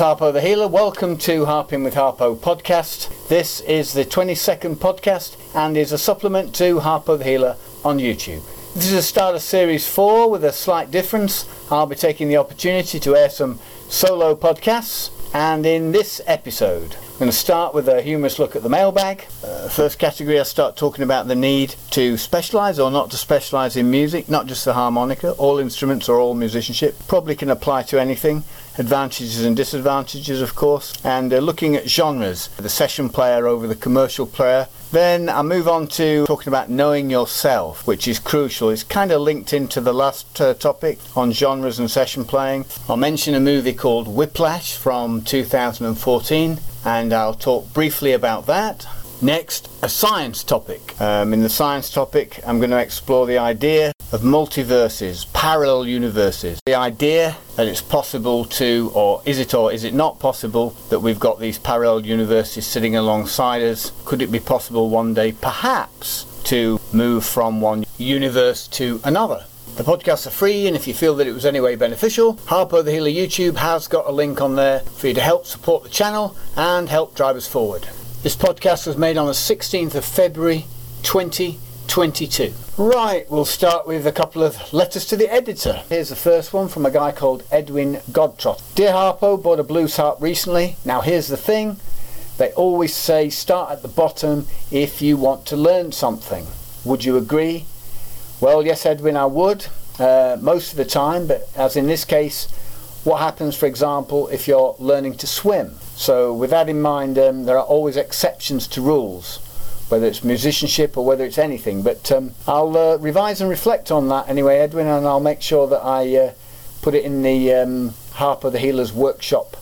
Harpo the Healer. Welcome to Harping with Harpo podcast. This is the 22nd podcast and is a supplement to Harpo the Healer on YouTube. This is a start of series 4 with a slight difference. I'll be taking the opportunity to air some solo podcasts and in this episode I'm going to start with a humorous look at the mailbag. First category, I start talking about the need to specialise or not to specialise in music, not just the harmonica. All instruments or all musicianship probably can apply to anything. Advantages and disadvantages, of course, and uh, looking at genres, the session player over the commercial player. Then I move on to talking about knowing yourself, which is crucial. It's kind of linked into the last uh, topic on genres and session playing. I'll mention a movie called Whiplash from 2014 and I'll talk briefly about that. Next, a science topic. Um, in the science topic, I'm going to explore the idea of multiverses, parallel universes. The idea that it's possible to, or is it or is it not possible, that we've got these parallel universes sitting alongside us? Could it be possible one day, perhaps, to move from one universe to another? The podcasts are free, and if you feel that it was anyway beneficial, Harpo the Healer YouTube has got a link on there for you to help support the channel and help drive us forward. This podcast was made on the 16th of February 2022. Right, we'll start with a couple of letters to the editor. Here's the first one from a guy called Edwin Godtrot. Dear Harpo, bought a blues harp recently. Now here's the thing. They always say start at the bottom if you want to learn something. Would you agree? Well, yes, Edwin, I would uh, most of the time, but as in this case, what happens, for example, if you're learning to swim? So, with that in mind, um, there are always exceptions to rules, whether it's musicianship or whether it's anything. But um, I'll uh, revise and reflect on that anyway, Edwin, and I'll make sure that I uh, put it in the um, Harpo the Healer's workshop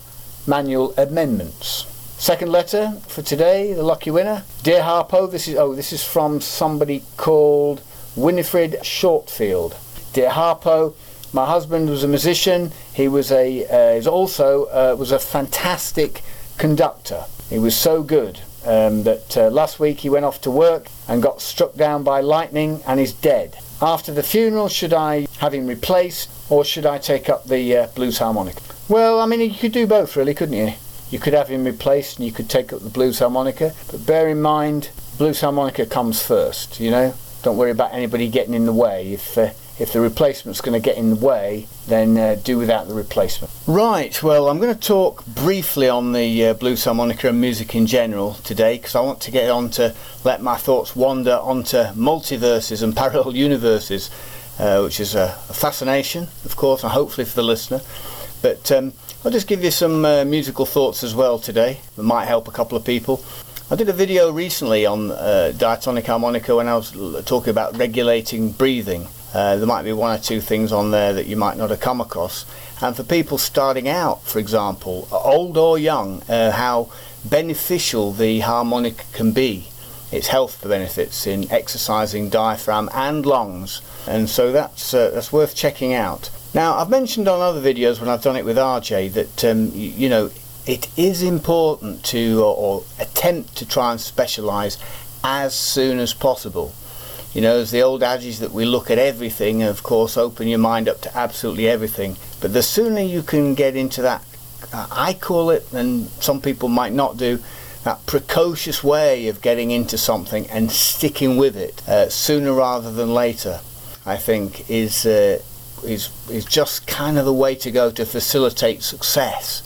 manual amendments. Second letter for today, the lucky winner. Dear Harpo, this is oh, this is from somebody called Winifred Shortfield. Dear Harpo, my husband was a musician. He was a uh, is also uh, was a fantastic conductor. He was so good um, that uh, last week he went off to work and got struck down by lightning and is dead. After the funeral, should I have him replaced or should I take up the uh, blues harmonica? Well, I mean, you could do both, really, couldn't you? You could have him replaced and you could take up the blues harmonica, but bear in mind, blues harmonica comes first, you know? Don't worry about anybody getting in the way. If uh, if the replacement's going to get in the way, then uh, do without the replacement. Right, well, I'm going to talk briefly on the uh, blues harmonica and music in general today because I want to get on to let my thoughts wander onto multiverses and parallel universes, uh, which is a, a, fascination, of course, and hopefully for the listener. But um, I'll just give you some uh, musical thoughts as well today that might help a couple of people. I did a video recently on uh, diatonic harmonica when I was talking about regulating breathing. Uh, there might be one or two things on there that you might not have come across. And for people starting out, for example, old or young, uh, how beneficial the harmonic can be. Its health benefits in exercising diaphragm and lungs, and so that's uh, that's worth checking out. Now, I've mentioned on other videos when I've done it with RJ that um, you, you know it is important to or, or attempt to try and specialize as soon as possible. You know, there's the old adage that we look at everything, and of course, open your mind up to absolutely everything. But the sooner you can get into that, uh, I call it, and some people might not do, that precocious way of getting into something and sticking with it uh, sooner rather than later, I think is uh, is is just kind of the way to go to facilitate success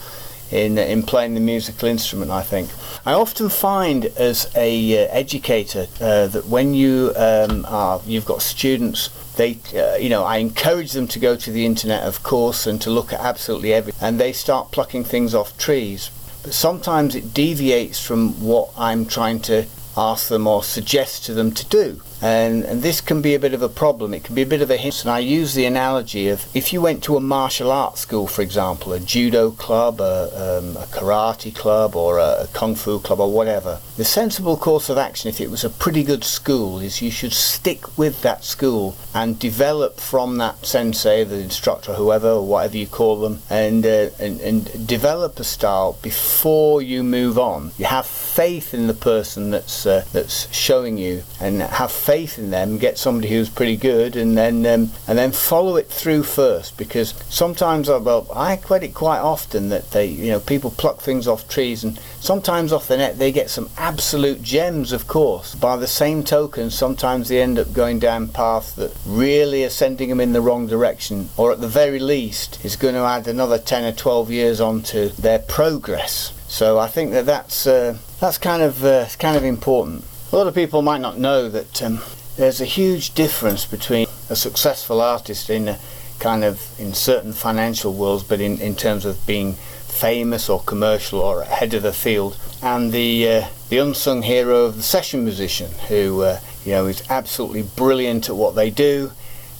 in in playing the musical instrument. I think I often find as a uh, educator uh, that when you um, are you've got students they uh, you know I encourage them to go to the internet of course and to look at absolutely everything and they start plucking things off trees but sometimes it deviates from what I'm trying to ask them or suggest to them to do and, and this can be a bit of a problem. It can be a bit of a hint. And I use the analogy of if you went to a martial arts school, for example, a judo club, a, um, a karate club, or a, a kung fu club, or whatever, the sensible course of action, if it was a pretty good school, is you should stick with that school and develop from that sensei, the instructor, whoever, or whatever you call them, and, uh, and, and develop a style before you move on. You have faith in the person that's, uh, that's showing you, and have faith faith in them, get somebody who's pretty good, and then um, and then follow it through first. Because sometimes, I, well, I credit quite often that they, you know, people pluck things off trees, and sometimes off the net they get some absolute gems, of course. By the same token, sometimes they end up going down paths that really are sending them in the wrong direction, or at the very least is going to add another 10 or 12 years onto their progress. So I think that that's uh, that's kind of uh, kind of important. A lot of people might not know that um, there's a huge difference between a successful artist in a kind of in certain financial worlds, but in, in terms of being famous or commercial or ahead of the field, and the uh, the unsung hero of the session musician who uh, you know is absolutely brilliant at what they do.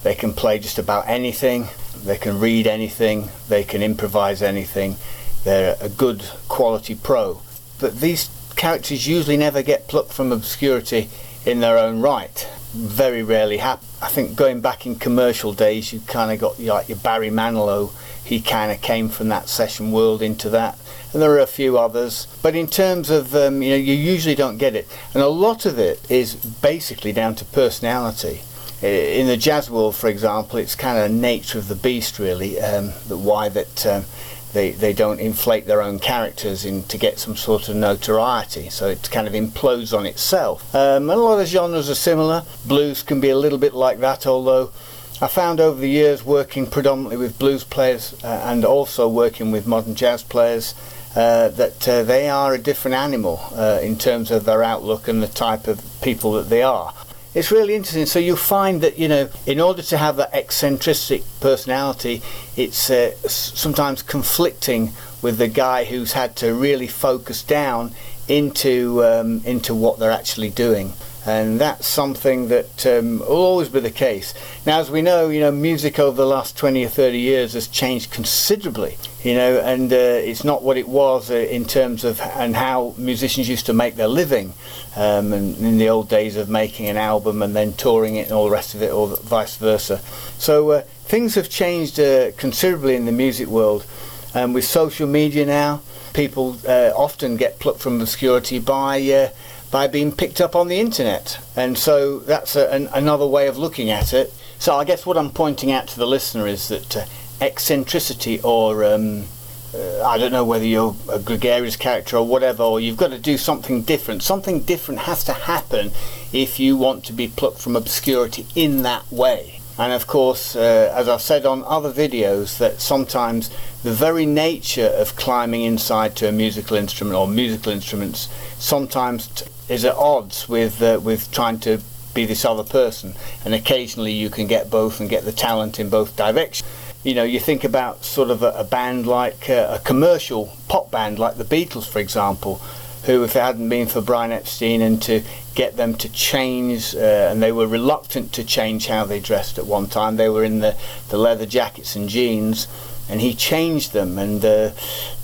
They can play just about anything. They can read anything. They can improvise anything. They're a good quality pro. But these characters usually never get plucked from obscurity in their own right. Very rarely happen. I think going back in commercial days, you kind of got like your Barry Manilow. He kind of came from that session world into that, and there are a few others. But in terms of um, you know, you usually don't get it, and a lot of it is basically down to personality. In the jazz world, for example, it's kind of nature of the beast, really. Um, the why that um, they, they don't inflate their own characters in to get some sort of notoriety. So it kind of implodes on itself. Um, a lot of genres are similar. Blues can be a little bit like that, although I found over the years working predominantly with blues players uh, and also working with modern jazz players uh, that uh, they are a different animal uh, in terms of their outlook and the type of people that they are it's really interesting. So you find that you know, in order to have that eccentric personality, it's uh, sometimes conflicting with the guy who's had to really focus down into um, into what they're actually doing and that's something that um, will always be the case. Now, as we know, you know, music over the last 20 or 30 years has changed considerably, you know, and uh, it's not what it was uh, in terms of and how musicians used to make their living, um, and in the old days of making an album and then touring it and all the rest of it, or vice versa. So uh, things have changed uh, considerably in the music world, and um, with social media now, people uh, often get plucked from obscurity by uh, by being picked up on the internet. And so that's a, an, another way of looking at it. So I guess what I'm pointing out to the listener is that eccentricity or um, uh, I don't know whether you're a gregarious character or whatever, or you've got to do something different. Something different has to happen if you want to be plucked from obscurity in that way. And of course, uh, as I've said on other videos, that sometimes the very nature of climbing inside to a musical instrument or musical instruments sometimes t- is at odds with uh, with trying to be this other person. And occasionally you can get both and get the talent in both directions. You know, you think about sort of a, a band like uh, a commercial pop band like the Beatles, for example, who, if it hadn't been for Brian Epstein and to get them to change, uh, and they were reluctant to change how they dressed at one time, they were in the, the leather jackets and jeans and he changed them and uh,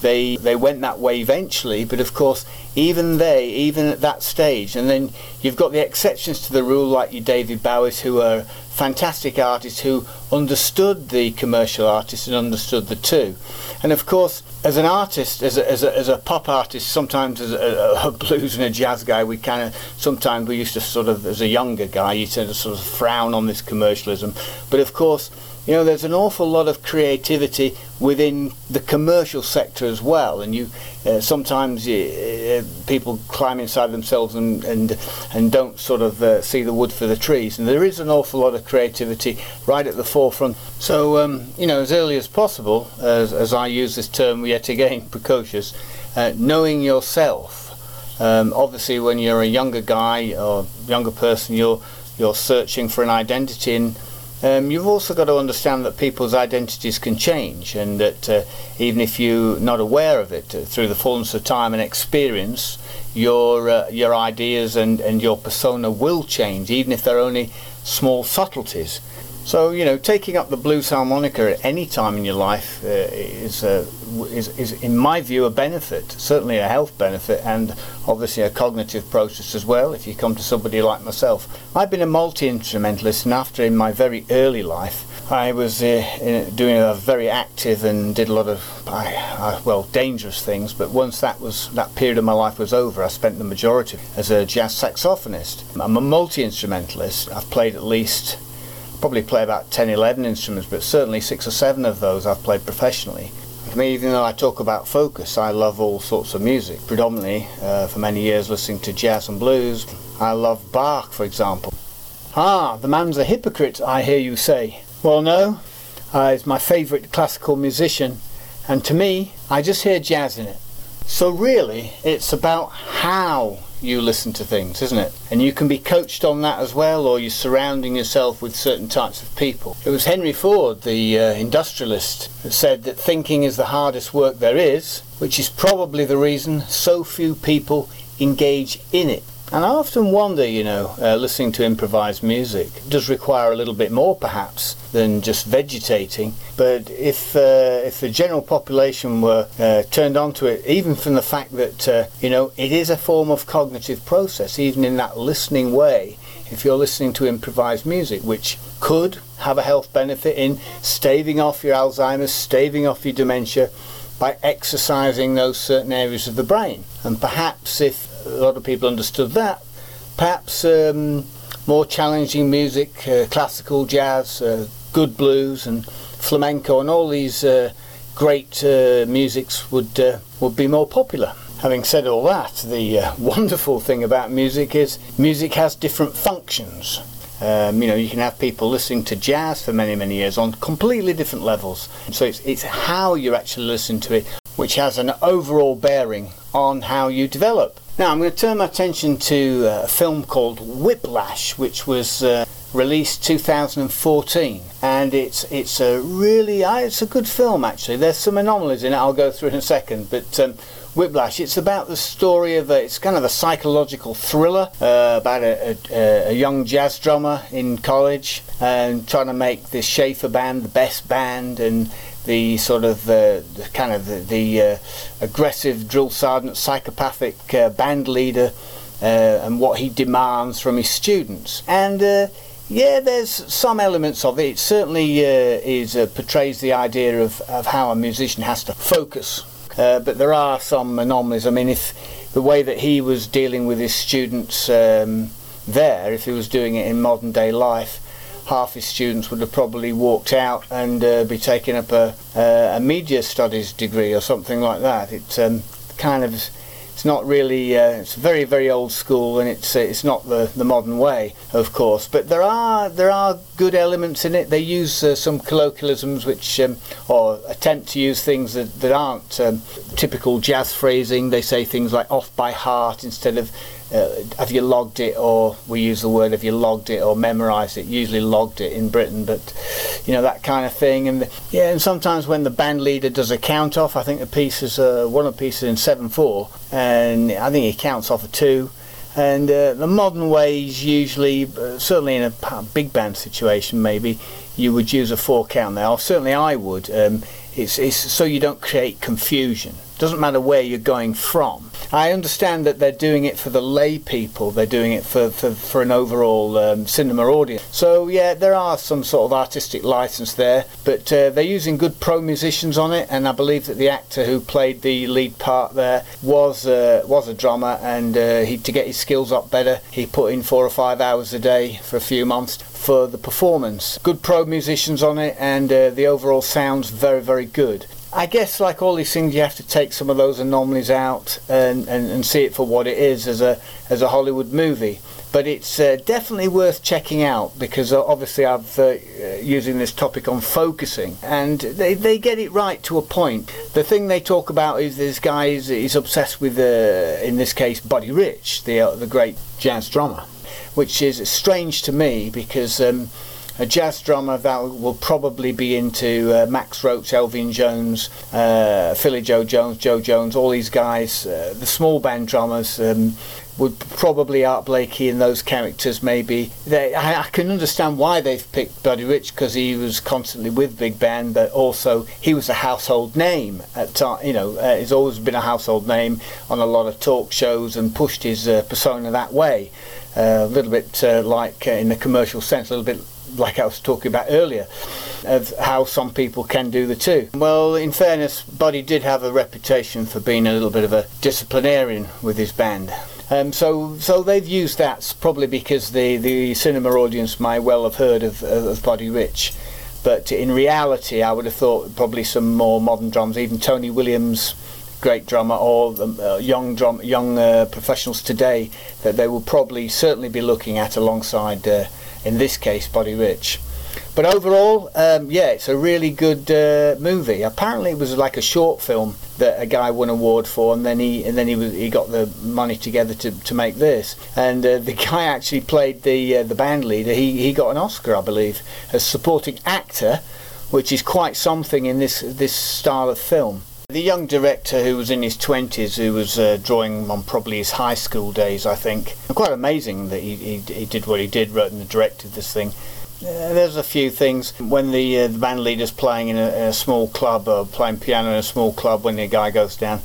they they went that way eventually but of course even they even at that stage and then you've got the exceptions to the rule like your David Bowies who are fantastic artists who understood the commercial artist and understood the two. And of course as an artist as a, as a, as a pop artist sometimes as a, a blues and a jazz guy we kind of sometimes we used to sort of as a younger guy you tend to sort of frown on this commercialism. But of course you know, there's an awful lot of creativity within the commercial sector as well, and you uh, sometimes uh, people climb inside themselves and and and don't sort of uh, see the wood for the trees, and there is an awful lot of creativity right at the forefront. So um, you know, as early as possible, as, as I use this term yet again, precocious, uh, knowing yourself. Um, obviously, when you're a younger guy or younger person, you're you're searching for an identity in um, you've also got to understand that people's identities can change, and that uh, even if you're not aware of it, uh, through the fullness of time and experience, your uh, your ideas and, and your persona will change, even if they're only small subtleties. So you know, taking up the blues harmonica at any time in your life uh, is, uh, is, is, in my view, a benefit. Certainly a health benefit, and obviously a cognitive process as well. If you come to somebody like myself, I've been a multi instrumentalist, and after in my very early life, I was uh, doing a very active and did a lot of well dangerous things. But once that was that period of my life was over, I spent the majority as a jazz saxophonist. I'm a multi instrumentalist. I've played at least probably play about 10, 11 instruments, but certainly six or seven of those I've played professionally. For me, even though I talk about focus, I love all sorts of music. Predominantly, uh, for many years, listening to jazz and blues. I love Bach, for example. Ah, the man's a hypocrite, I hear you say. Well, no, uh, he's my favourite classical musician, and to me, I just hear jazz in it. So, really, it's about how you listen to things, isn't it? And you can be coached on that as well, or you're surrounding yourself with certain types of people. It was Henry Ford, the uh, industrialist, that said that thinking is the hardest work there is, which is probably the reason so few people engage in it. And I often wonder, you know, uh, listening to improvised music does require a little bit more, perhaps, than just vegetating. But if uh, if the general population were uh, turned onto it, even from the fact that uh, you know it is a form of cognitive process, even in that listening way. If you're listening to improvised music, which could have a health benefit in staving off your Alzheimer's, staving off your dementia, by exercising those certain areas of the brain. And perhaps if a lot of people understood that. Perhaps um, more challenging music, uh, classical jazz, uh, good blues, and flamenco, and all these uh, great uh, musics would uh, would be more popular. Having said all that, the uh, wonderful thing about music is music has different functions. Um, you know, you can have people listening to jazz for many, many years on completely different levels. So it's, it's how you actually listen to it, which has an overall bearing on how you develop. Now I'm going to turn my attention to a film called Whiplash, which was uh, released 2014, and it's it's a really uh, it's a good film actually. There's some anomalies in it. I'll go through in a second, but. Um, Whiplash. It's about the story of a, it's kind of a psychological thriller uh, about a, a, a, young jazz drummer in college and trying to make this Shaffer band the best band and the sort of uh, the kind of the, the uh, aggressive drill sergeant, psychopathic uh, band leader, uh, and what he demands from his students. And uh, yeah, there's some elements of it. It certainly is portrays the idea of, of how a musician has to focus. but there are some anomalies. I mean, if the way that he was dealing with his students um, there, if he was doing it in modern day life, half his students would have probably walked out and uh, be taking up a, a, media studies degree or something like that. It's um, kind of it's not really uh, it's very very old school and it's uh, it's not the, the modern way of course. But there are there are good elements in it. They use uh, some colloquialisms which um, or attempt to use things that, that aren't um, typical jazz phrasing. They say things like off by heart instead of uh, have you logged it or we use the word have you logged it or memorized it? Usually logged it in britain but you know that kind of thing. And yeah and sometimes when the band leader does a count off i think the piece is uh, one of the pieces in 7-4 and i think he counts off a 2 and uh, the modern ways usually uh, certainly in a big band situation maybe you would use a four count. There or certainly i would um, it's, it's so you don't create confusion doesn't matter where you're going from. I understand that they're doing it for the lay people, they're doing it for, for, for an overall um, cinema audience. So, yeah, there are some sort of artistic license there, but uh, they're using good pro musicians on it, and I believe that the actor who played the lead part there was, uh, was a drummer, and uh, he, to get his skills up better, he put in four or five hours a day for a few months for the performance. Good pro musicians on it, and uh, the overall sound's very, very good. I guess, like all these things, you have to take some of those anomalies out and, and, and see it for what it is as a as a Hollywood movie. But it's uh, definitely worth checking out because uh, obviously I've uh, using this topic on focusing, and they, they get it right to a point. The thing they talk about is this guy is, is obsessed with, uh, in this case, Buddy Rich, the uh, the great jazz drummer, which is strange to me because. Um, a jazz drummer that will probably be into uh, Max Roach, Elvin Jones, uh, Philly Joe Jones, Joe Jones, all these guys, uh, the small band drummers. Um, would probably Art Blakey and those characters maybe. They, I, I, can understand why they've picked Buddy Rich because he was constantly with Big Band, but also he was a household name at time. You know, uh, he's always been a household name on a lot of talk shows and pushed his uh, persona that way. Uh, a little bit uh, like uh, in the commercial sense, a little bit like I was talking about earlier, of how some people can do the two. Well, in fairness, Buddy did have a reputation for being a little bit of a disciplinarian with his band. Um, so, so they've used that probably because the, the cinema audience might well have heard of, of Buddy Rich. But in reality, I would have thought probably some more modern drums, even Tony Williams, great drummer, or uh, young drum, young uh, professionals today, that they will probably certainly be looking at alongside, uh, in this case, Buddy Rich. But overall, um, yeah, it's a really good uh, movie. Apparently, it was like a short film that a guy won an award for, and then he and then he was, he got the money together to, to make this. And uh, the guy actually played the uh, the band leader. He he got an Oscar, I believe, as supporting actor, which is quite something in this this style of film. The young director who was in his 20s, who was uh, drawing on probably his high school days, I think. Quite amazing that he, he, he did what he did, wrote and directed this thing. Uh, there's a few things when the, uh, the band leader's playing in a, in a, small club or playing piano in a small club when the guy goes down.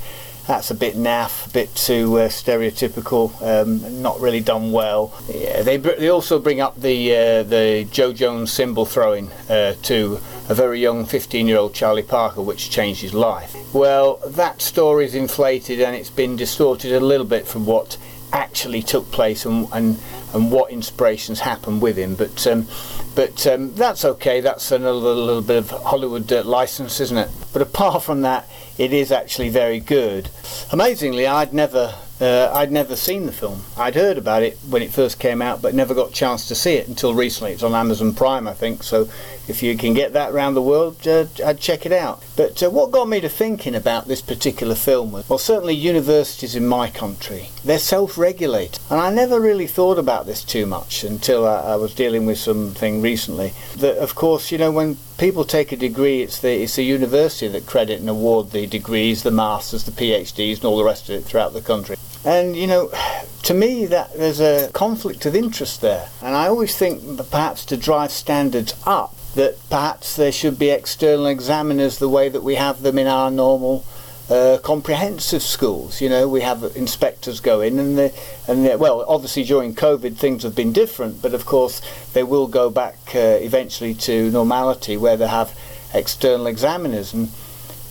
That's a bit naff, a bit too uh, stereotypical, um, not really done well. Yeah, they br- they also bring up the uh, the Joe Jones cymbal throwing uh, to a very young 15-year-old Charlie Parker, which changed his life. Well, that story is inflated and it's been distorted a little bit from what actually took place and and, and what inspirations happened with him. But um, but um, that's okay. That's another little bit of Hollywood uh, license, isn't it? But apart from that, it is actually very good. Amazingly, I'd never uh, I'd never seen the film. I'd heard about it when it first came out, but never got a chance to see it until recently. It's on Amazon Prime, I think. So if you can get that around the world, uh, I'd check it out. But uh, what got me to thinking about this particular film was, well, certainly universities in my country, they're self-regulated. And I never really thought about this too much until I, I was dealing with something recently. That, of course, you know, when people take a degree, it's the, it's the university that credit and award the degrees, the masters, the PhDs, and all the rest of it throughout the country. And you know, to me, that there's a conflict of interest there, and I always think perhaps to drive standards up, that perhaps there should be external examiners the way that we have them in our normal uh, comprehensive schools. You know, we have inspectors go in, and they, and they, well, obviously during COVID things have been different, but of course they will go back uh, eventually to normality where they have external examiners. And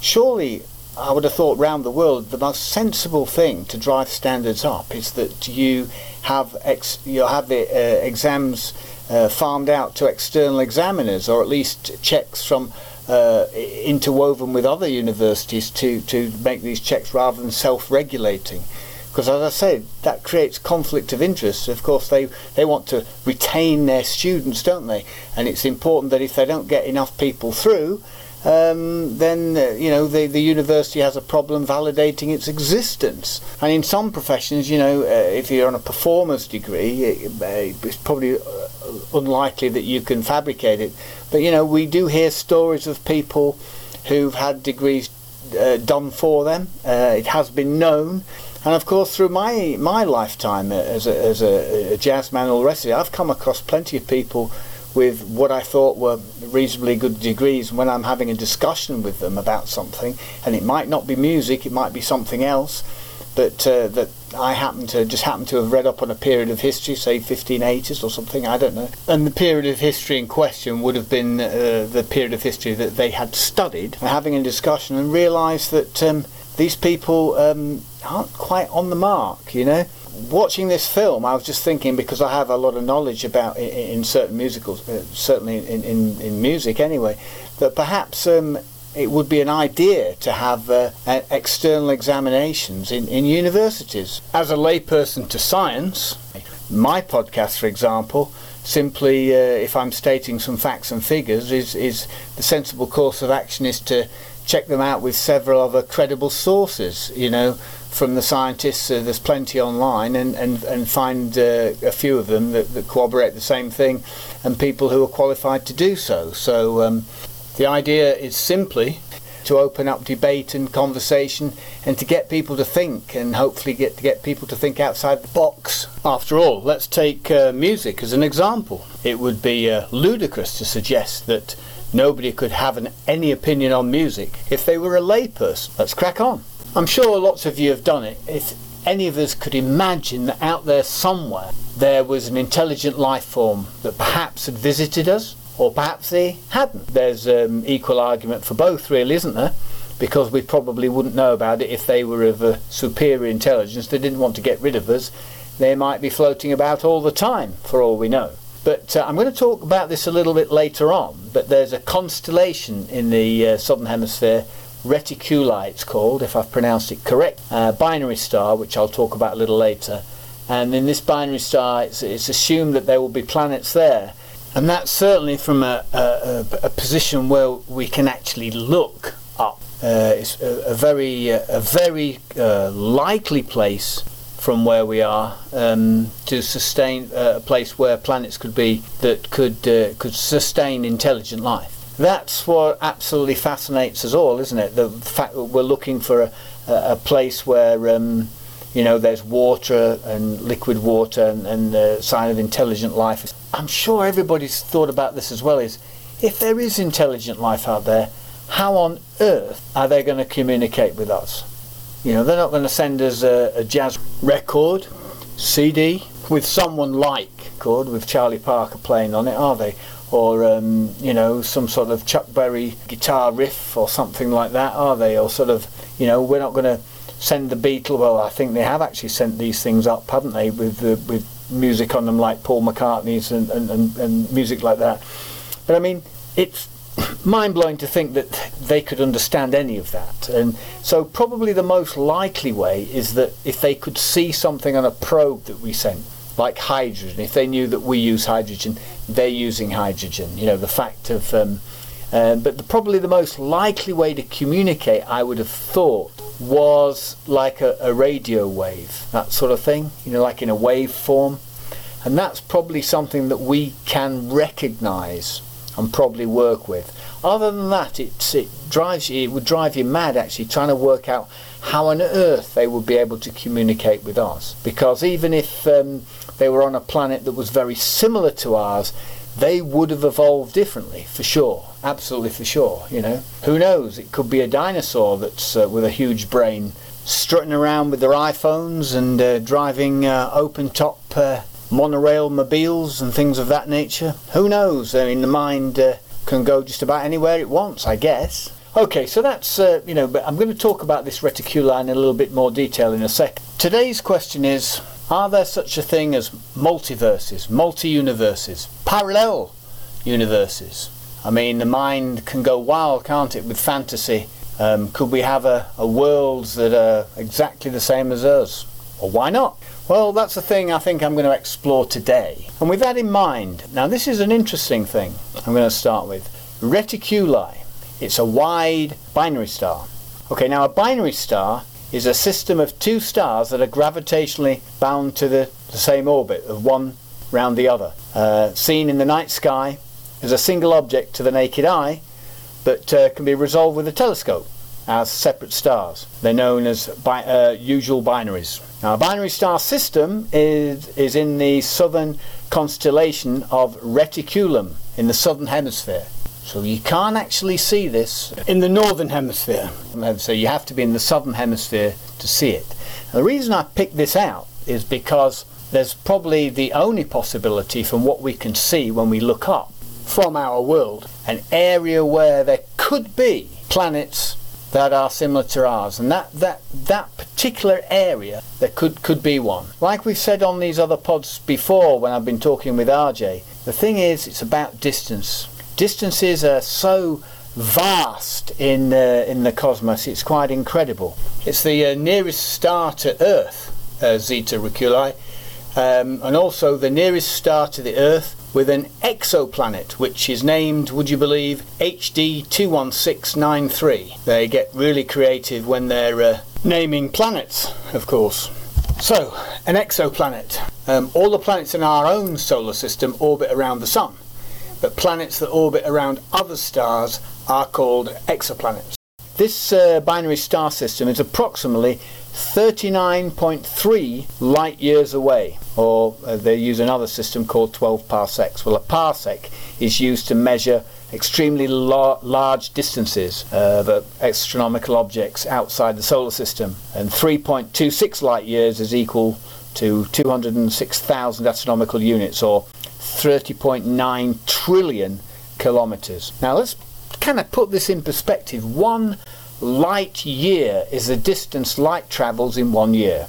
surely, I would have thought round the world the most sensible thing to drive standards up is that you have ex, you have the uh, exams uh, farmed out to external examiners, or at least checks from uh, interwoven with other universities to, to make these checks rather than self-regulating. Because as I said, that creates conflict of interest. Of course, they, they want to retain their students, don't they? And it's important that if they don't get enough people through, um, then uh, you know the, the university has a problem validating its existence. And in some professions, you know, uh, if you're on a performance degree, it, uh, it's probably uh, unlikely that you can fabricate it. But you know, we do hear stories of people who've had degrees uh, done for them. Uh, it has been known. And of course, through my my lifetime as a, as a, a jazz man, all the rest of it, I've come across plenty of people with what I thought were reasonably good degrees when I'm having a discussion with them about something, and it might not be music, it might be something else, but uh, that I happen to just happen to have read up on a period of history, say 1580s or something, I don't know. And the period of history in question would have been uh, the period of history that they had studied, having a discussion and realised that um, these people um, aren't quite on the mark, you know watching this film, I was just thinking because I have a lot of knowledge about in, in certain musicals, uh, certainly in, in, in music anyway, that perhaps um, it would be an idea to have uh, external examinations in, in universities. As a layperson to science, my podcast, for example, simply, uh, if I'm stating some facts and figures, is, is the sensible course of action is to check them out with several other credible sources, you know, from the scientists. Uh, there's plenty online, and and and find uh, a few of them that, that, corroborate the same thing, and people who are qualified to do so. So um, the idea is simply to open up debate and conversation and to get people to think and hopefully get to get people to think outside the box. After all, let's take uh, music as an example. It would be uh, ludicrous to suggest that nobody could have an, any opinion on music if they were a layperson. Let's crack on. I'm sure lots of you have done it. If any of us could imagine that out there somewhere there was an intelligent life form that perhaps had visited us, or perhaps they hadn't. There's um, equal argument for both, really, isn't there? Because we probably wouldn't know about it if they were of a superior intelligence. They didn't want to get rid of us. They might be floating about all the time, for all we know. But uh, I'm going to talk about this a little bit later on. But there's a constellation in the uh, southern hemisphere, Reticuli it's called, if I've pronounced it correct, uh, binary star, which I'll talk about a little later. And in this binary star, it's, it's assumed that there will be planets there. And that's certainly from a, a, a position where we can actually look up. Uh, it's a, a very, a very uh, likely place from where we are um, to sustain uh, a place where planets could be that could uh, could sustain intelligent life. That's what absolutely fascinates us all, isn't it? The fact that we're looking for a, a place where um, you know there's water and liquid water and, and the sign of intelligent life. I'm sure everybody's thought about this as well. Is if there is intelligent life out there, how on earth are they going to communicate with us? You know, they're not going to send us a, a jazz record, CD, with someone like chord with Charlie Parker playing on it, are they? Or um, you know, some sort of Chuck Berry guitar riff or something like that, are they? Or sort of, you know, we're not going to send the Beatles. Well, I think they have actually sent these things up, haven't they? With with music on them like Paul McCartney's and, and, and, and music like that. But I mean, it's mind blowing to think that they could understand any of that. And so, probably the most likely way is that if they could see something on a probe that we sent, like hydrogen, if they knew that we use hydrogen, they're using hydrogen. You know, the fact of. Um, uh, but the, probably the most likely way to communicate, I would have thought, was like a, a radio wave, that sort of thing. You know, like in a wave form. And that's probably something that we can recognize and probably work with. Other than that, it, it drives you, it would drive you mad actually trying to work out how on earth they would be able to communicate with us. Because even if um, they were on a planet that was very similar to ours, they would have evolved differently for sure. Absolutely for sure. You know, who knows? It could be a dinosaur that's uh, with a huge brain strutting around with their iPhones and uh, driving uh, open top uh, monorail mobiles and things of that nature. Who knows? I mean, the mind uh, can go just about anywhere it wants, I guess. Okay, so that's, uh, you know, but I'm going to talk about this reticuli in a little bit more detail in a sec. Today's question is Are there such a thing as multiverses, multi universes, parallel universes? I mean, the mind can go wild, can't it, with fantasy? Um, could we have a, a worlds that are exactly the same as us? Or why not? Well, that's the thing I think I'm going to explore today. And with that in mind, now this is an interesting thing I'm going to start with. Reticuli. It's a wide binary star. Okay, now a binary star is a system of two stars that are gravitationally bound to the, the same orbit of one round the other. Uh, seen in the night sky as a single object to the naked eye, but uh, can be resolved with a telescope as separate stars. They're known as bi- uh, usual binaries. Now, a binary star system is, is in the southern constellation of Reticulum in the southern hemisphere. So you can't actually see this in the northern hemisphere. So you have to be in the southern hemisphere to see it. The reason I picked this out is because there's probably the only possibility from what we can see when we look up from our world, an area where there could be planets that are similar to ours, and that that that particular area there could could be one. Like we've said on these other pods before, when I've been talking with RJ, the thing is, it's about distance. Distances are so vast in uh, in the cosmos; it's quite incredible. It's the uh, nearest star to Earth, uh, Zeta Reticuli, um, and also the nearest star to the Earth with an exoplanet, which is named, would you believe, HD 21693. They get really creative when they're uh, naming planets, of course. So, an exoplanet. Um, all the planets in our own solar system orbit around the Sun, but planets that orbit around other stars are called exoplanets. This uh, binary star system is approximately 39.3 light years away, or uh, they use another system called 12 parsecs. Well, a parsec is used to measure extremely la- large distances of uh, astronomical objects outside the solar system, and 3.26 light years is equal to 206,000 astronomical units or 30.9 trillion kilometers. Now let's kind of put this in perspective. One light year is the distance light travels in one year.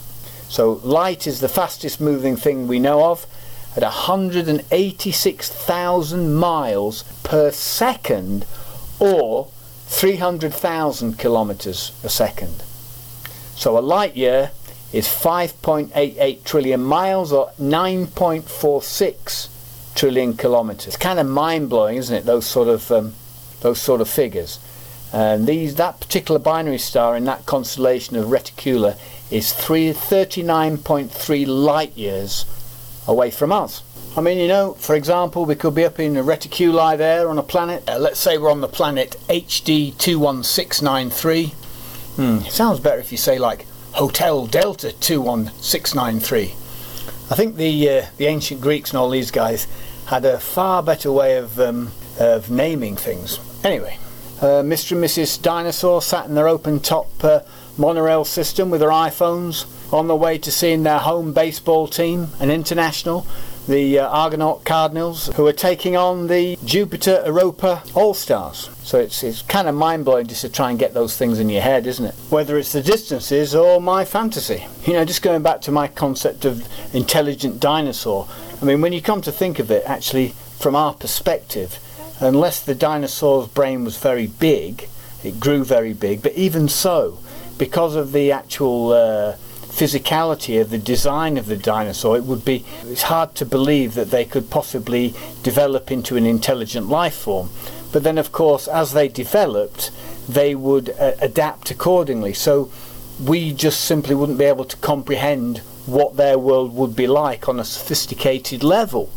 So light is the fastest moving thing we know of at 186,000 miles per second or 300,000 kilometers a second. So a light year is 5.88 trillion miles or 9.46 trillion kilometers. It's kind of mind blowing, isn't it? Those sort of um, those sort of figures. And these that particular binary star in that constellation of Reticula is 39.3 light years away from us. I mean, you know, for example, we could be up in reticuli there on a planet. Uh, let's say we're on the planet HD 21693. Hmm, sounds better if you say like Hotel Delta 21693. I think the uh, the ancient Greeks and all these guys had a far better way of um, of naming things. Anyway, uh, Mr. and Mrs. Dinosaur sat in their open top uh, monorail system with their iPhones on the way to seeing their home baseball team, an international, the uh, Argonaut Cardinals, who are taking on the Jupiter Europa All Stars. So it's, it's kind of mind blowing just to try and get those things in your head, isn't it? Whether it's the distances or my fantasy. You know, just going back to my concept of intelligent dinosaur. I mean, when you come to think of it, actually, from our perspective, unless the dinosaur's brain was very big, it grew very big, but even so, because of the actual uh, physicality of the design of the dinosaur, it would be it's hard to believe that they could possibly develop into an intelligent life form. But then, of course, as they developed, they would uh, adapt accordingly. So we just simply wouldn't be able to comprehend what their world would be like on a sophisticated level.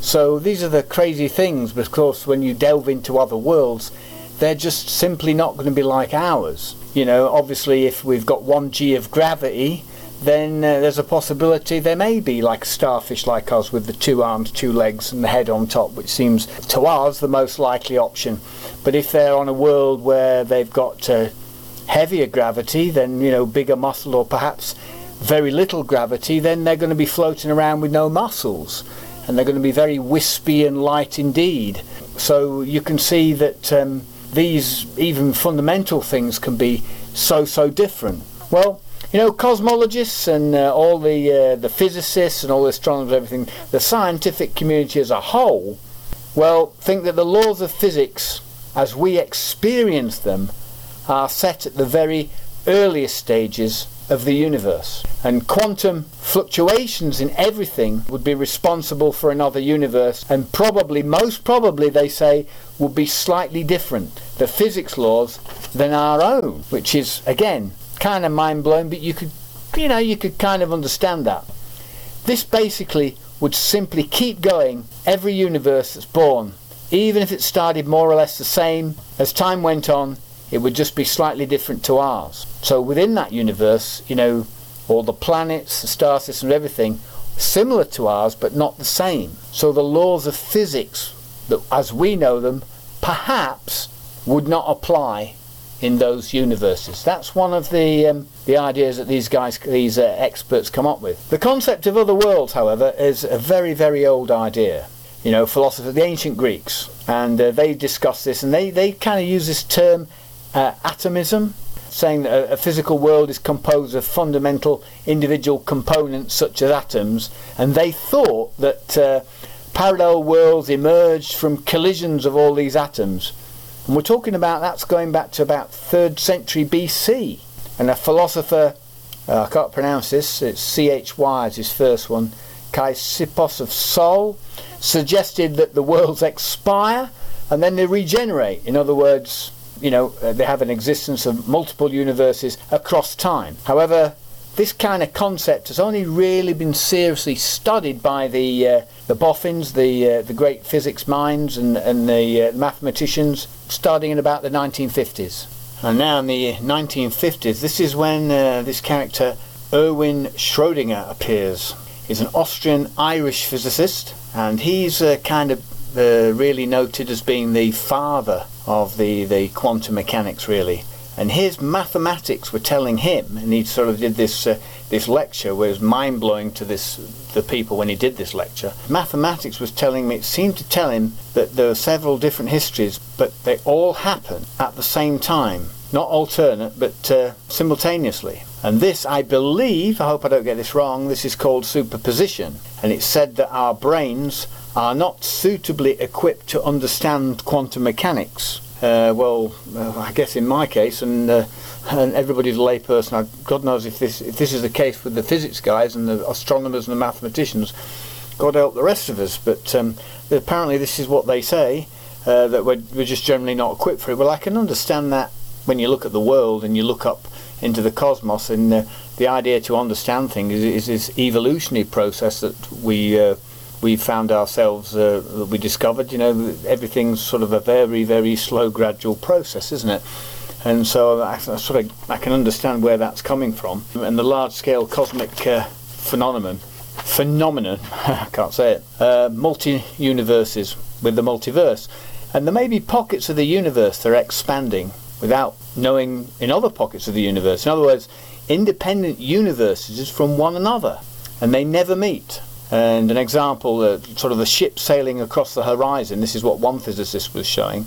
So these are the crazy things, but of course, when you delve into other worlds, they're just simply not going to be like ours. You know, obviously, if we've got 1g of gravity, then uh, there's a possibility there may be like a starfish like us with the two arms, two legs, and the head on top, which seems to us the most likely option. But if they're on a world where they've got uh, heavier gravity, then you know bigger muscle, or perhaps very little gravity, then they're going to be floating around with no muscles, and they're going to be very wispy and light indeed. So you can see that um, these even fundamental things can be so so different. Well you know, cosmologists and uh, all the uh, the physicists and all the astronomers, everything, the scientific community as a whole, well, think that the laws of physics, as we experience them, are set at the very earliest stages of the universe. And quantum fluctuations in everything would be responsible for another universe, and probably, most probably, they say, would be slightly different, the physics laws, than our own, which is, again, kind of mind blowing, but you could, you know, you could kind of understand that. This basically would simply keep going every universe that's born, even if it started more or less the same. As time went on, it would just be slightly different to ours. So within that universe, you know, all the planets, the star systems, everything, similar to ours, but not the same. So the laws of physics, that, as we know them, perhaps would not apply in those universes. That's one of the um, the ideas that these guys, these uh, experts, come up with. The concept of other worlds, however, is a very very old idea. You know, philosophers, the ancient Greeks, and uh, they discussed this, and they they kind of use this term uh, atomism, saying that a, a, physical world is composed of fundamental individual components such as atoms, and they thought that. Uh, parallel worlds emerged from collisions of all these atoms and we're talking about that's going back to about 3rd century BC. And a philosopher, uh, I can't pronounce this, it's C-H-Y is his first one, Chrysippus of Sol, suggested that the worlds expire and then they regenerate. In other words, you know, uh, they have an existence of multiple universes across time. However, this kind of concept has only really been seriously studied by the uh, the boffins, the uh, the great physics minds, and and the uh, mathematicians, starting in about the 1950s. And now in the 1950s, this is when uh, this character Erwin Schrödinger appears. He's an Austrian-Irish physicist, and he's uh, kind of uh, really noted as being the father of the the quantum mechanics, really and his mathematics were telling him, and he sort of did this uh, this lecture, was mind blowing to this the people when he did this lecture. Mathematics was telling me, it seemed to tell him that there are several different histories, but they all happen at the same time, not alternate, but uh, simultaneously. And this, I believe, I hope I don't get this wrong, this is called superposition. And it's said that our brains are not suitably equipped to understand quantum mechanics. Uh, well, uh, I guess in my case, and, uh, and everybody's a layperson, God knows if this if this is the case with the physics guys and the astronomers and the mathematicians, God help the rest of us. But um, apparently, this is what they say uh, that we're, we're just generally not equipped for it. Well, I can understand that when you look at the world and you look up into the cosmos, and uh, the idea to understand things is, is this evolutionary process that we uh, we found ourselves, uh, we discovered, you know, everything's sort of a very, very slow, gradual process, isn't it? And so I, I sort of I can understand where that's coming from. And the large-scale cosmic uh, phenomenon, phenomenon, I can't say it, uh, multi-universes with the multiverse. And there may be pockets of the universe that are expanding without knowing in other pockets of the universe. In other words, independent universes from one another, and they never meet. And an example, uh, sort of the ship sailing across the horizon, this is what one physicist was showing,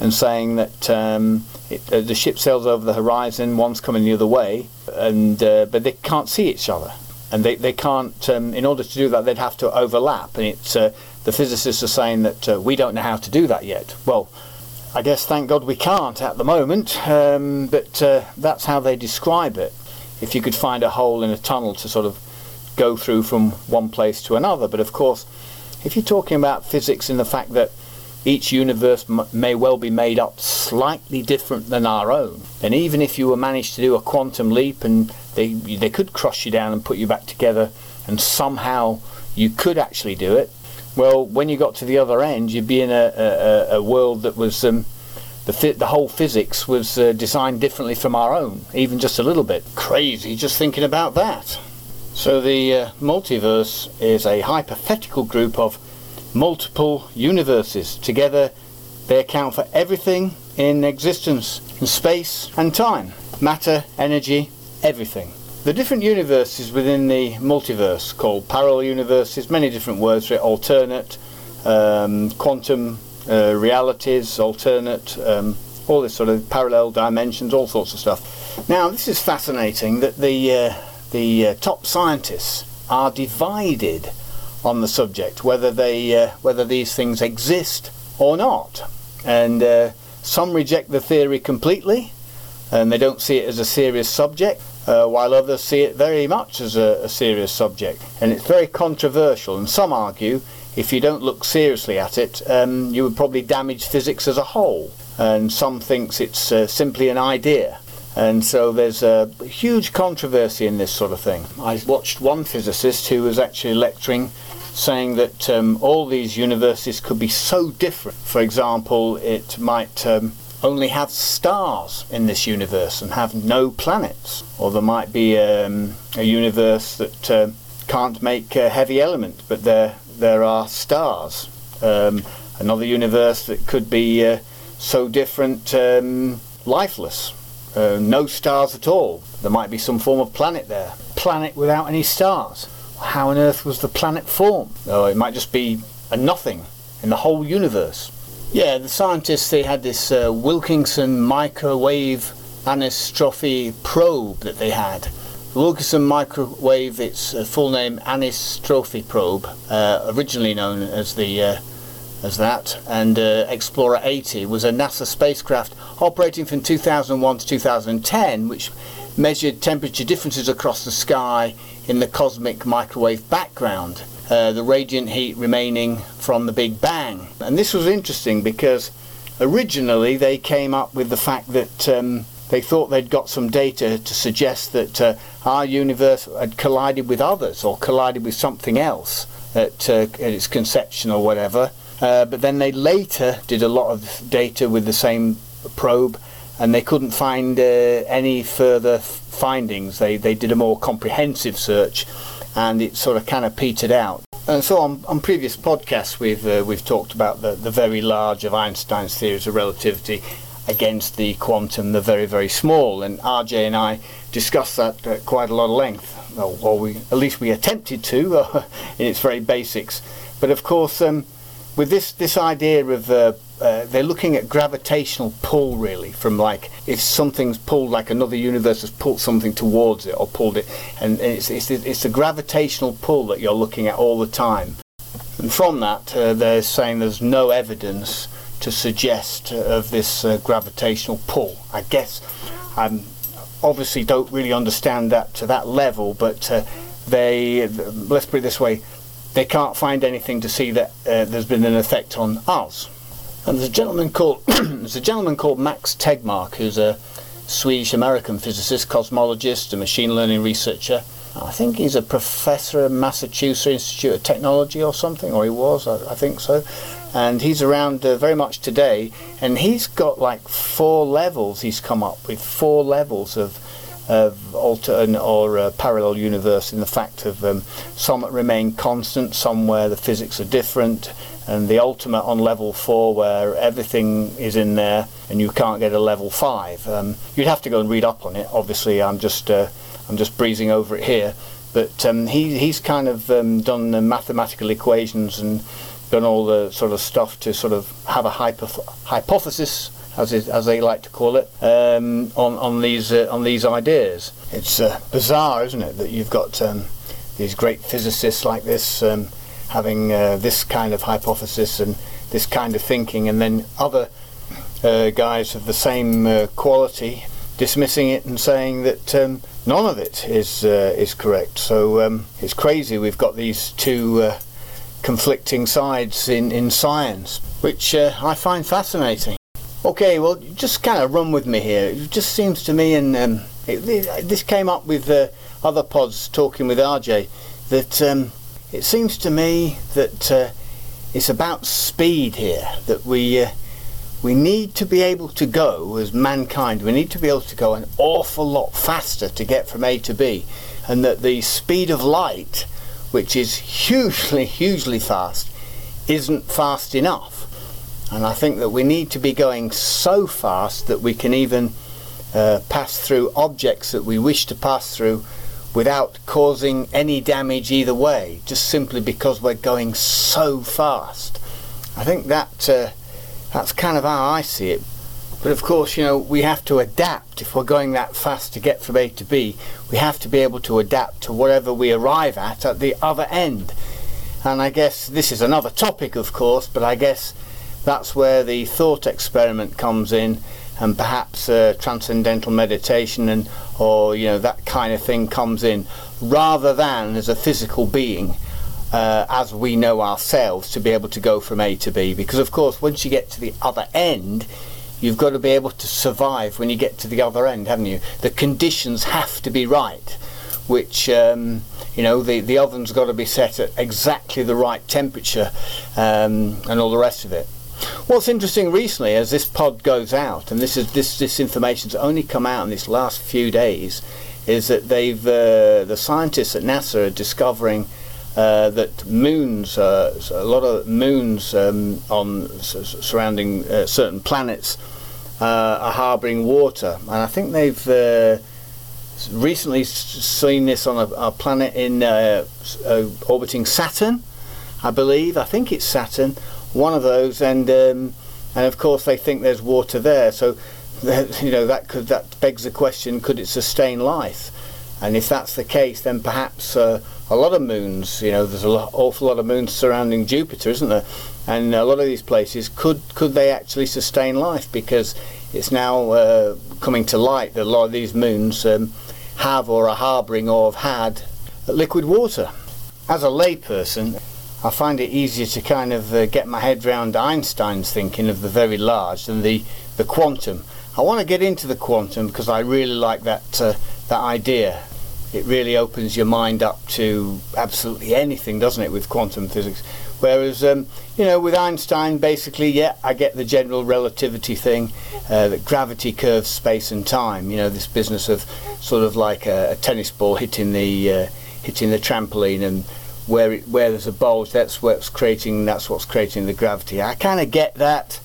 and saying that um, it, uh, the ship sails over the horizon, one's coming the other way, and uh, but they can't see each other. And they, they can't, um, in order to do that, they'd have to overlap. And it's, uh, the physicists are saying that uh, we don't know how to do that yet. Well, I guess thank God we can't at the moment, um, but uh, that's how they describe it. If you could find a hole in a tunnel to sort of go through from one place to another. But of course, if you're talking about physics and the fact that each universe m- may well be made up slightly different than our own, then even if you were managed to do a quantum leap and they they could crush you down and put you back together, and somehow you could actually do it. Well, when you got to the other end, you'd be in a, a, a world that was um, the the whole physics was uh, designed differently from our own, even just a little bit. Crazy just thinking about that. So the uh, multiverse is a hypothetical group of multiple universes. Together they account for everything in existence, in space and time. Matter, energy, everything. The different universes within the multiverse, called parallel universes, many different words for it, alternate, um, quantum uh, realities, alternate, um, all this sort of parallel dimensions, all sorts of stuff. Now, this is fascinating that the uh, the uh, top scientists are divided on the subject, whether they uh, whether these things exist or not, and uh, some reject the theory completely, and they don't see it as a serious subject, uh, while others see it very much as a, a serious subject, and it's very controversial. And some argue if you don't look seriously at it, um, you would probably damage physics as a whole. And some thinks it's uh, simply an idea. And so there's a huge controversy in this sort of thing. I watched one physicist who was actually lecturing saying that um, all these universes could be so different. For example, it might um, only have stars in this universe and have no planets. Or there might be um, a universe that uh, can't make a heavy element, but there, there are stars. Um, another universe that could be uh, so different, um, lifeless uh, no stars at all. There might be some form of planet there. Planet without any stars. How on earth was the planet formed? Oh, it might just be a nothing in the whole universe. Yeah, the scientists they had this uh, Wilkinson microwave anisotropy probe that they had. The Wilkinson microwave, its uh, full name anisotropy probe, uh, originally known as the uh, as that, and uh, Explorer 80 was a NASA spacecraft operating from 2001 to 2010, which measured temperature differences across the sky in the cosmic microwave background, uh, the radiant heat remaining from the Big Bang. And this was interesting because originally they came up with the fact that um, they thought they'd got some data to suggest that uh, our universe had collided with others or collided with something else at, uh, at its conception or whatever. Uh, but then they later did a lot of data with the same probe and they couldn't find uh, any further findings. They, they did a more comprehensive search and it sort of kind of petered out. And so on, on previous podcasts we've, uh, we've talked about the, the very large of Einstein's theories of relativity against the quantum, the very, very small. And RJ and I discussed that at quite a lot of length, or, or we, at least we attempted to, in its very basics. But of course, um, with this, this idea of uh, uh, they're looking at gravitational pull really from like if something's pulled like another universe has pulled something towards it or pulled it and it's it's, it's a gravitational pull that you're looking at all the time. And from that uh, they're saying there's no evidence to suggest uh, of this uh, gravitational pull. I guess i'm obviously don't really understand that to that level but uh, they let's put it this way they can't find anything to see that uh, there's been an effect on us and there's a gentleman called there's a gentleman called Max Tegmark, who's a Swedish American physicist, cosmologist, a machine learning researcher. I think he's a professor at Massachusetts Institute of Technology or something, or he was, I, I think so. And he's around uh, very much today, and he's got like four levels. He's come up with four levels of of alter or uh, parallel universe in the fact of um, some remain constant, some where the physics are different, and the ultimate on level four where everything is in there and you can't get a level five. Um, you'd have to go and read up on it. Obviously, I'm just uh, I'm just breezing over it here, but um, he he's kind of um, done the mathematical equations and done all the sort of stuff to sort of have a hypothesis. As, it, as they like to call it, um, on on these uh, on these ideas, it's uh, bizarre, isn't it, that you've got um, these great physicists like this um, having uh, this kind of hypothesis and this kind of thinking, and then other uh, guys of the same uh, quality dismissing it and saying that um, none of it is uh, is correct. So um, it's crazy. We've got these two uh, conflicting sides in in science, which uh, I find fascinating. Okay, well, just kind of run with me here. It just seems to me, and um, it, it, this came up with other pods talking with RJ, that um, it seems to me that uh, it's about speed here, that we, uh, we need to be able to go as mankind, we need to be able to go an awful lot faster to get from A to B, and that the speed of light, which is hugely, hugely fast, isn't fast enough. And I think that we need to be going so fast that we can even uh, pass through objects that we wish to pass through without causing any damage either way, just simply because we're going so fast. I think that uh, that's kind of how I see it. But of course, you know, we have to adapt. If we're going that fast to get from A to B, we have to be able to adapt to whatever we arrive at at the other end. And I guess this is another topic, of course, but I guess that's where the thought experiment comes in and perhaps uh, transcendental meditation and or you know that kind of thing comes in rather than as a physical being uh, as we know ourselves to be able to go from A to B. Because of course once you get to the other end you've got to be able to survive when you get to the other end haven't you? The conditions have to be right which um, you know the, the oven's got to be set at exactly the right temperature um, and all the rest of it What's interesting recently, as this pod goes out, and this is this this information's only come out in these last few days, is that they've uh, the scientists at NASA are discovering uh, that moons, uh, a lot of moons um, on surrounding uh, certain planets, uh, are harbouring water, and I think they've uh, recently seen this on a, a planet in orbiting Saturn, I believe. I think it's Saturn one of those, and um, and of course they think there's water there. So you know that could that begs the question: Could it sustain life? And if that's the case, then perhaps uh, a lot of moons. You know, there's an awful lot of moons surrounding Jupiter, isn't there? And a lot of these places could could they actually sustain life? Because it's now uh, coming to light that a lot of these moons um, have or are harbouring or have had liquid water. As a layperson, I find it easier to kind of uh, get my head around Einstein's thinking of the very large than the, the quantum. I want to get into the quantum because I really like that uh, that idea. It really opens your mind up to absolutely anything, doesn't it, with quantum physics? Whereas, um, you know, with Einstein, basically, yeah, I get the general relativity thing, uh, that gravity curves space and time. You know, this business of sort of like a, a tennis ball hitting the uh, hitting the trampoline and where it, where there's a bulge, that's what's creating that's what's creating the gravity. I kind of get that,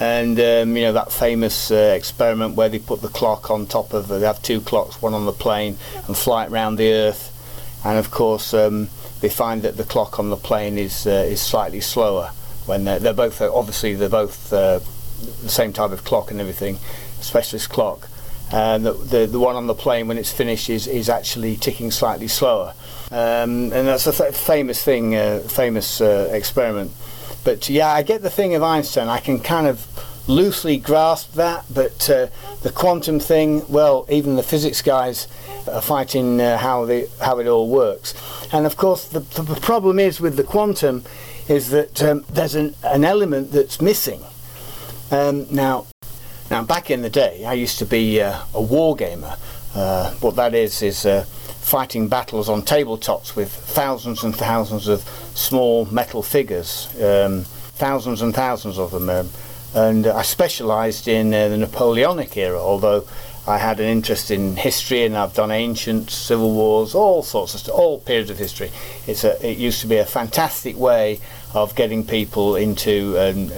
and um, you know that famous uh, experiment where they put the clock on top of they have two clocks, one on the plane, and fly it around the Earth, and of course um, they find that the clock on the plane is uh, is slightly slower when they're, they're both uh, obviously they're both uh, the same type of clock and everything, specialist clock. And the, the, the one on the plane when it's finished is, is actually ticking slightly slower, um, and that's a th- famous thing, uh, famous uh, experiment. But yeah, I get the thing of Einstein. I can kind of loosely grasp that, but uh, the quantum thing, well, even the physics guys are fighting uh, how the how it all works. And of course, the, the problem is with the quantum is that um, there's an, an element that's missing. Um, now, now back in the day, I used to be uh, a war gamer. Uh, what that is is uh, fighting battles on tabletops with thousands and thousands of small metal figures, um, thousands and thousands of them. Um, and I specialised in uh, the Napoleonic era, although I had an interest in history and I've done ancient civil wars, all sorts of stuff, all periods of history. It's a, it used to be a fantastic way of getting people into um,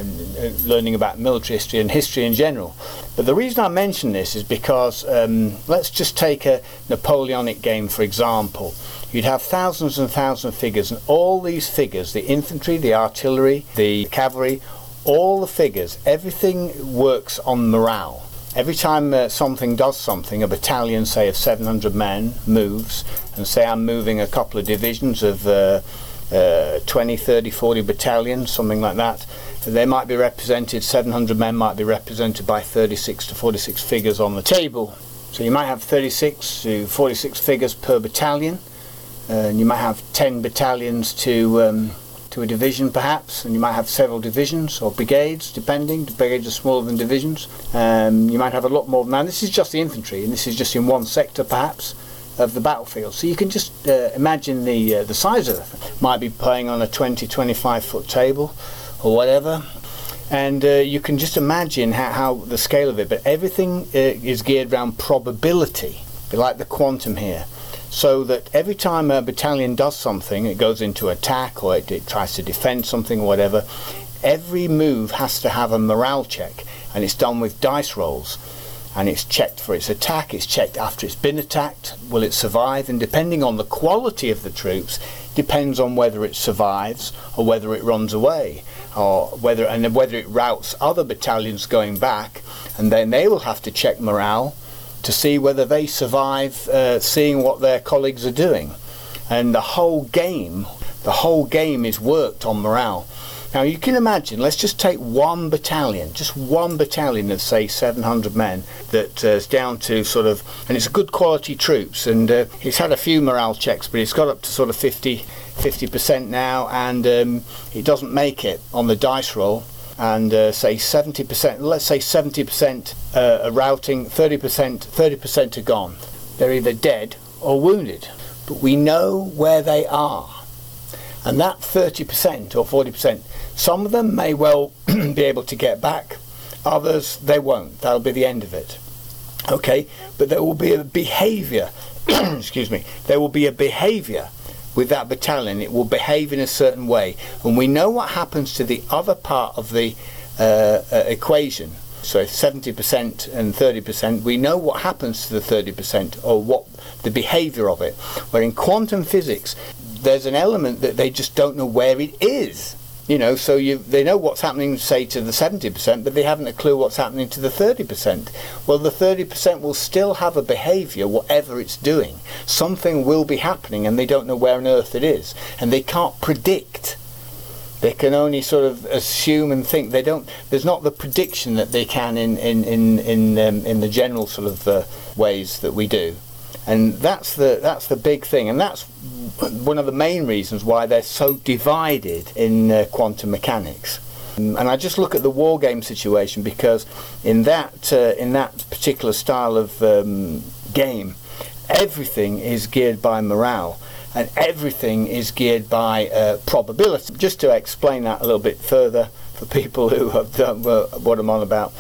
learning about military history and history in general. But the reason I mention this is because um, let's just take a Napoleonic game for example. You'd have thousands and thousands of figures, and all these figures the infantry, the artillery, the cavalry all the figures, everything works on morale Every time uh, something does something, a battalion, say, of 700 men moves, and say I'm moving a couple of divisions of uh, uh, 20, 30, 40 battalions, something like that, they might be represented, 700 men might be represented by 36 to 46 figures on the table. So you might have 36 to 46 figures per battalion, and you might have 10 battalions to um, to a division perhaps, and you might have several divisions or brigades, depending. Brigades are smaller than divisions. Um, you might have a lot more than that. This is just the infantry, and this is just in one sector perhaps of the battlefield. So you can just uh, imagine the uh, the size of it. Might be playing on a 20, 25 foot table or whatever. And uh, you can just imagine how, how, the scale of it, but everything uh, is geared around probability, like the quantum here so that every time a battalion does something, it goes into attack or it, it tries to defend something or whatever, every move has to have a morale check and it's done with dice rolls and it's checked for its attack, it's checked after it's been attacked, will it survive? And depending on the quality of the troops, depends on whether it survives or whether it runs away, or whether and whether it routes other battalions going back, and then they will have to check morale to see whether they survive uh, seeing what their colleagues are doing. And the whole game, the whole game is worked on morale. Now you can imagine, let's just take one battalion, just one battalion of say 700 men that uh, is down to sort of, and it's good quality troops and uh, it's had a few morale checks but it's got up to sort of 50, 50% now and um, it doesn't make it on the dice roll and uh, say 70%, let's say 70% uh, are routing, 30%, 30% are gone. They're either dead or wounded, but we know where they are. And that 30% or 40%, some of them may well be able to get back, others they won't. That'll be the end of it. Okay, but there will be a behaviour, excuse me, there will be a behaviour with that battalion, it will behave in a certain way. And we know what happens to the other part of the uh, uh, equation. So 70% and 30%, we know what happens to the 30% or what the behavior of it. Where in quantum physics, there's an element that they just don't know where it is. You know, so you they know what's happening, say, to the 70%, but they haven't a clue what's happening to the 30%. Well, the 30% will still have a behaviour, whatever it's doing. Something will be happening, and they don't know where on earth it is, and they can't predict. They can only sort of assume and think. They don't. There's not the prediction that they can in in in in, um, in the general sort of uh, ways that we do and that's the that's the big thing, and that's one of the main reasons why they're so divided in uh, quantum mechanics. Um, and I just look at the war game situation because in that uh, in that particular style of um, game, everything is geared by morale and everything is geared by uh, probability. Just to explain that a little bit further for people who have done what I'm on about.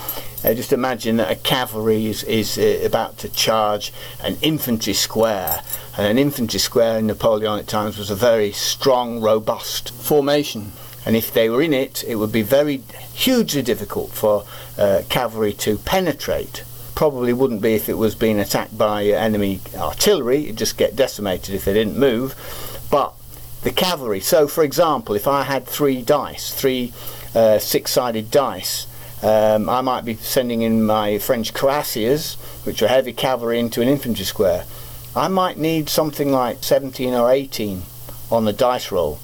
Uh, just imagine that a cavalry is, is uh, about to charge an infantry square, and an infantry square in Napoleonic times was a very strong, robust formation. and if they were in it, it would be very hugely difficult for uh, cavalry to penetrate. Probably wouldn't be if it was being attacked by enemy artillery, it'd just get decimated if they didn't move. But the cavalry, so for example, if I had three dice, three uh, six sided dice, um, I might be sending in my French cuirassiers, which are heavy cavalry, into an infantry square. I might need something like 17 or 18 on the dice roll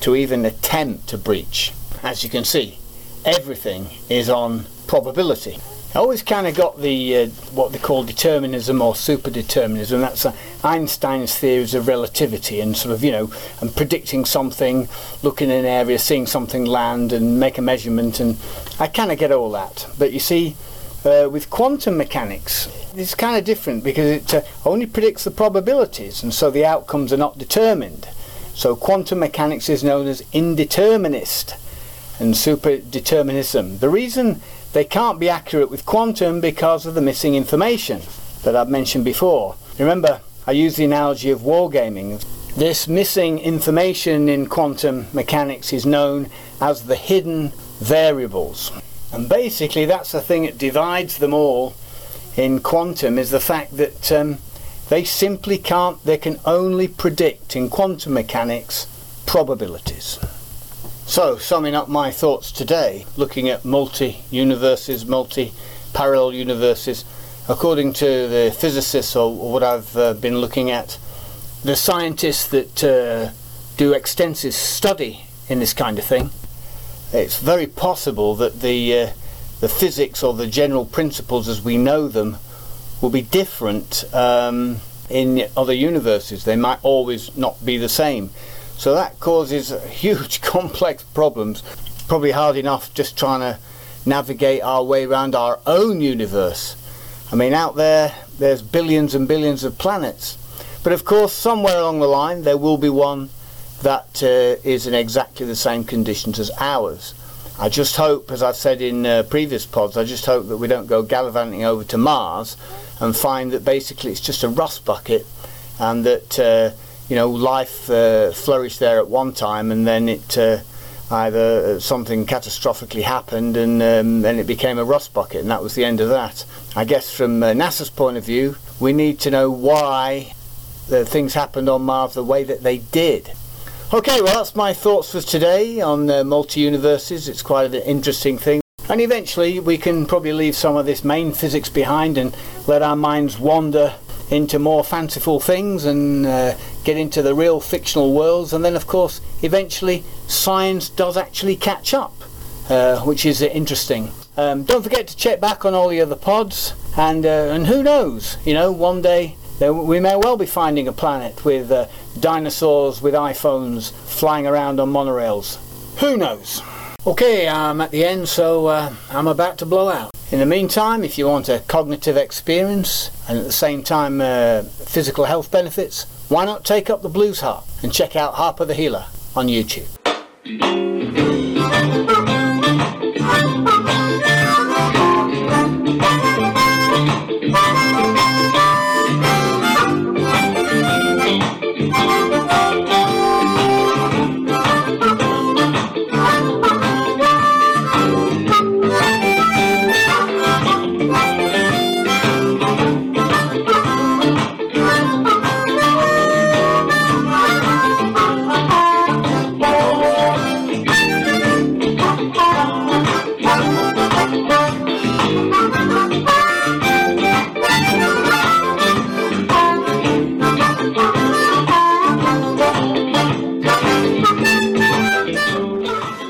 to even attempt to breach. As you can see, everything is on probability. I always kind of got the uh, what they call determinism or superdeterminism. That's uh, Einstein's theories of relativity and sort of you know and predicting something, looking in an area, seeing something land and make a measurement, and I kind of get all that. But you see, uh, with quantum mechanics, it's kind of different because it uh, only predicts the probabilities, and so the outcomes are not determined. So quantum mechanics is known as indeterminist and superdeterminism. The reason they can't be accurate with quantum because of the missing information that I've mentioned before. Remember, I used the analogy of wargaming. This missing information in quantum mechanics is known as the hidden variables. And basically that's the thing that divides them all in quantum is the fact that um, they simply can't, they can only predict in quantum mechanics probabilities. So, summing up my thoughts today, looking at multi universes, multi parallel universes, according to the physicists or, what I've uh, been looking at, the scientists that uh, do extensive study in this kind of thing, it's very possible that the uh, the physics or the general principles as we know them will be different um, in other universes. They might always not be the same. So that causes huge complex problems. Probably hard enough just trying to navigate our way around our own universe. I mean, out there, there's billions and billions of planets. But of course, somewhere along the line, there will be one that uh, is in exactly the same conditions as ours. I just hope, as I've said in uh, previous pods, I just hope that we don't go gallivanting over to Mars and find that basically it's just a rust bucket and that uh, you know life uh, flourished there at one time and then it uh, either something catastrophically happened and um, then it became a rust bucket and that was the end of that. I guess from uh, NASA's point of view, we need to know why the things happened on Mars the way that they did Okay, well, that's my thoughts for today on uh, multi universes. It's quite an interesting thing. And eventually, we can probably leave some of this main physics behind and let our minds wander into more fanciful things and uh, get into the real fictional worlds. And then, of course, eventually, science does actually catch up, uh, which is uh, interesting. Um, don't forget to check back on all the other pods, and uh, and who knows, you know, one day we may well be finding a planet with uh, dinosaurs with iPhones flying around on monorails. Who knows? Okay, I'm at the end, so uh, I'm about to blow out. In the meantime, if you want a cognitive experience and at the same time uh, physical health benefits, why not take up the blues harp and check out Harper the Healer on YouTube?